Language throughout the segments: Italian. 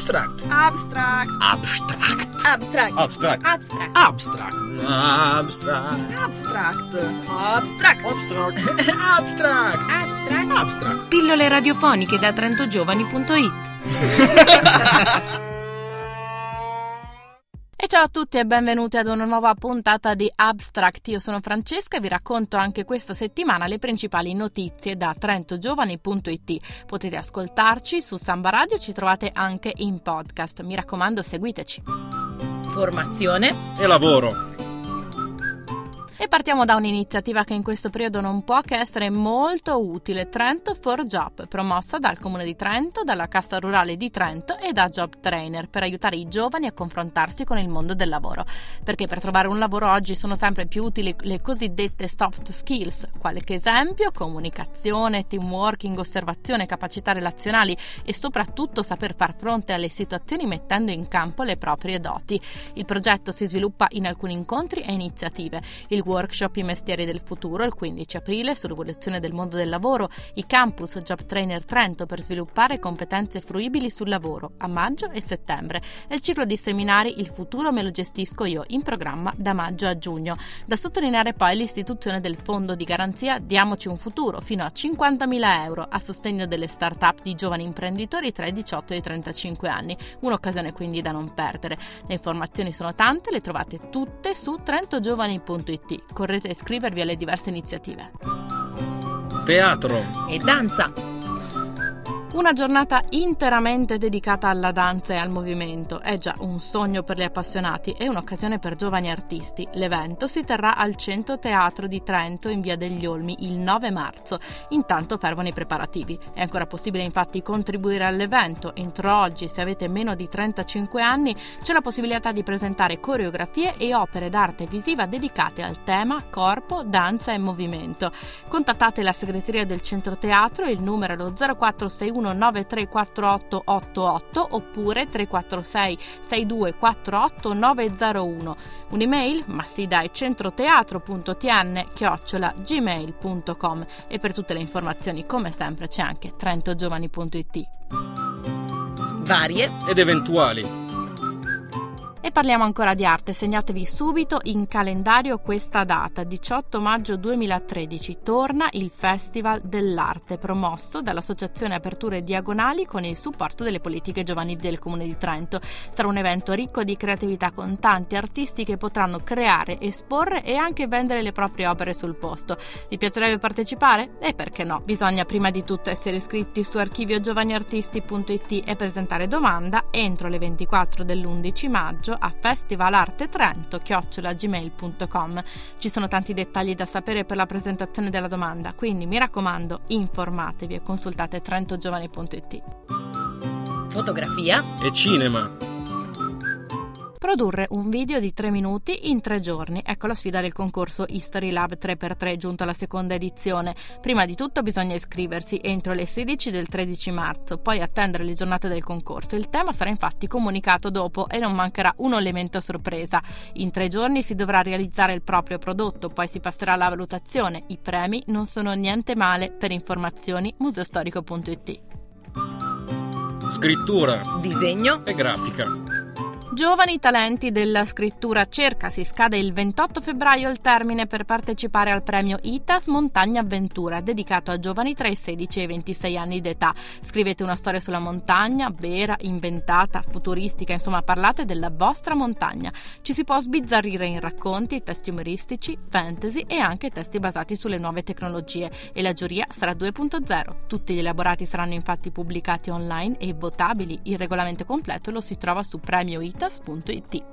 Abstract. Abstract. Abstract. Abstract. Abstract. Abstract. Abstract. Abstract. Abstract. Abstract. Abstract. Abstract. Abstract. Abstract. Pillole radiofoniche da trentogiovani.it E ciao a tutti e benvenuti ad una nuova puntata di Abstract. Io sono Francesca e vi racconto anche questa settimana le principali notizie da trentogiovani.it. Potete ascoltarci su Samba Radio, ci trovate anche in podcast. Mi raccomando, seguiteci. Formazione, E lavoro. E partiamo da un'iniziativa che in questo periodo non può che essere molto utile, Trento for Job, promossa dal Comune di Trento, dalla Cassa Rurale di Trento e da Job Trainer per aiutare i giovani a confrontarsi con il mondo del lavoro. Perché per trovare un lavoro oggi sono sempre più utili le cosiddette soft skills, qualche esempio, comunicazione, team working, osservazione, capacità relazionali e soprattutto saper far fronte alle situazioni mettendo in campo le proprie doti. Il progetto si sviluppa in alcuni incontri e iniziative. Il workshop I mestieri del futuro il 15 aprile sull'evoluzione del mondo del lavoro, i campus Job Trainer Trento per sviluppare competenze fruibili sul lavoro a maggio e settembre e il ciclo di seminari Il futuro me lo gestisco io in programma da maggio a giugno. Da sottolineare poi l'istituzione del fondo di garanzia Diamoci un futuro fino a 50.000 euro a sostegno delle start-up di giovani imprenditori tra i 18 e i 35 anni. Un'occasione quindi da non perdere. Le informazioni sono tante, le trovate tutte su trentogiovani.it. Correte a iscrivervi alle diverse iniziative. Teatro. e danza, Una giornata interamente dedicata alla danza e al movimento è già un sogno per gli appassionati e un'occasione per giovani artisti. L'evento si terrà al Centro Teatro di Trento in via degli Olmi il 9 marzo. Intanto fervono i preparativi. È ancora possibile infatti contribuire all'evento. Entro oggi, se avete meno di 35 anni, c'è la possibilità di presentare coreografie e opere d'arte visiva dedicate al tema corpo, danza e movimento. Contattate la segreteria del Centro Teatro, il numero è lo 0461 934888 oppure 346 6248 901. Un'email? Ma sì dai, centroteatro.tn chiocciola gmail.com e per tutte le informazioni come sempre c'è anche trentogiovani.it. varie, Ed eventuali. E parliamo ancora di arte, segnatevi subito in calendario questa data, 18 maggio 2013, torna il Festival dell'Arte promosso dall'Associazione Aperture Diagonali con il supporto delle politiche giovanili del Comune di Trento. Sarà un evento ricco di creatività con tanti artisti che potranno creare, esporre e anche vendere le proprie opere sul posto. Vi piacerebbe partecipare? E perché no? Bisogna prima di tutto essere iscritti su archiviogiovaniartisti.it e presentare domanda entro le 24 dell'11 maggio a festivalartetrento.gmail.com. Ci sono tanti dettagli da sapere per la presentazione della domanda, quindi mi raccomando, informatevi e consultate trentogiovani.it. fotografia, E cinema. Produrre un video di 3 minuti in 3 giorni. Ecco la sfida del concorso History Lab 3x3 giunto alla seconda edizione. Prima di tutto bisogna iscriversi entro le 16 del 13 marzo, poi attendere le giornate del concorso. Il tema sarà infatti comunicato dopo e non mancherà un elemento a sorpresa. In 3 giorni si dovrà realizzare il proprio prodotto, poi si passerà alla valutazione. I premi non sono niente male. Per informazioni museostorico.it. Scrittura. disegno, E grafica. Giovani talenti della scrittura cerca si scade il 28 febbraio il termine per partecipare al premio ITAS Montagna Avventura dedicato a giovani tra i 16 e i 26 anni d'età. Scrivete una storia sulla montagna, vera, inventata, futuristica, insomma parlate della vostra montagna. Ci si può sbizzarrire in racconti, testi umoristici, fantasy e anche testi basati sulle nuove tecnologie e la giuria sarà 2.0. Tutti gli elaborati saranno infatti pubblicati online e votabili. Il regolamento completo lo si trova su premioitas.it.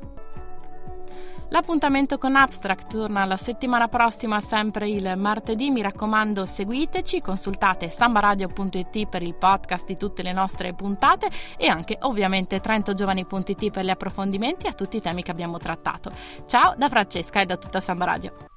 L'appuntamento con Abstract torna la settimana prossima, sempre il martedì. Mi raccomando, seguiteci, consultate sambaradio.it per il podcast di tutte le nostre puntate e anche ovviamente trentogiovani.it per gli approfondimenti a tutti i temi che abbiamo trattato. Ciao da Francesca e da tutta Samba Radio.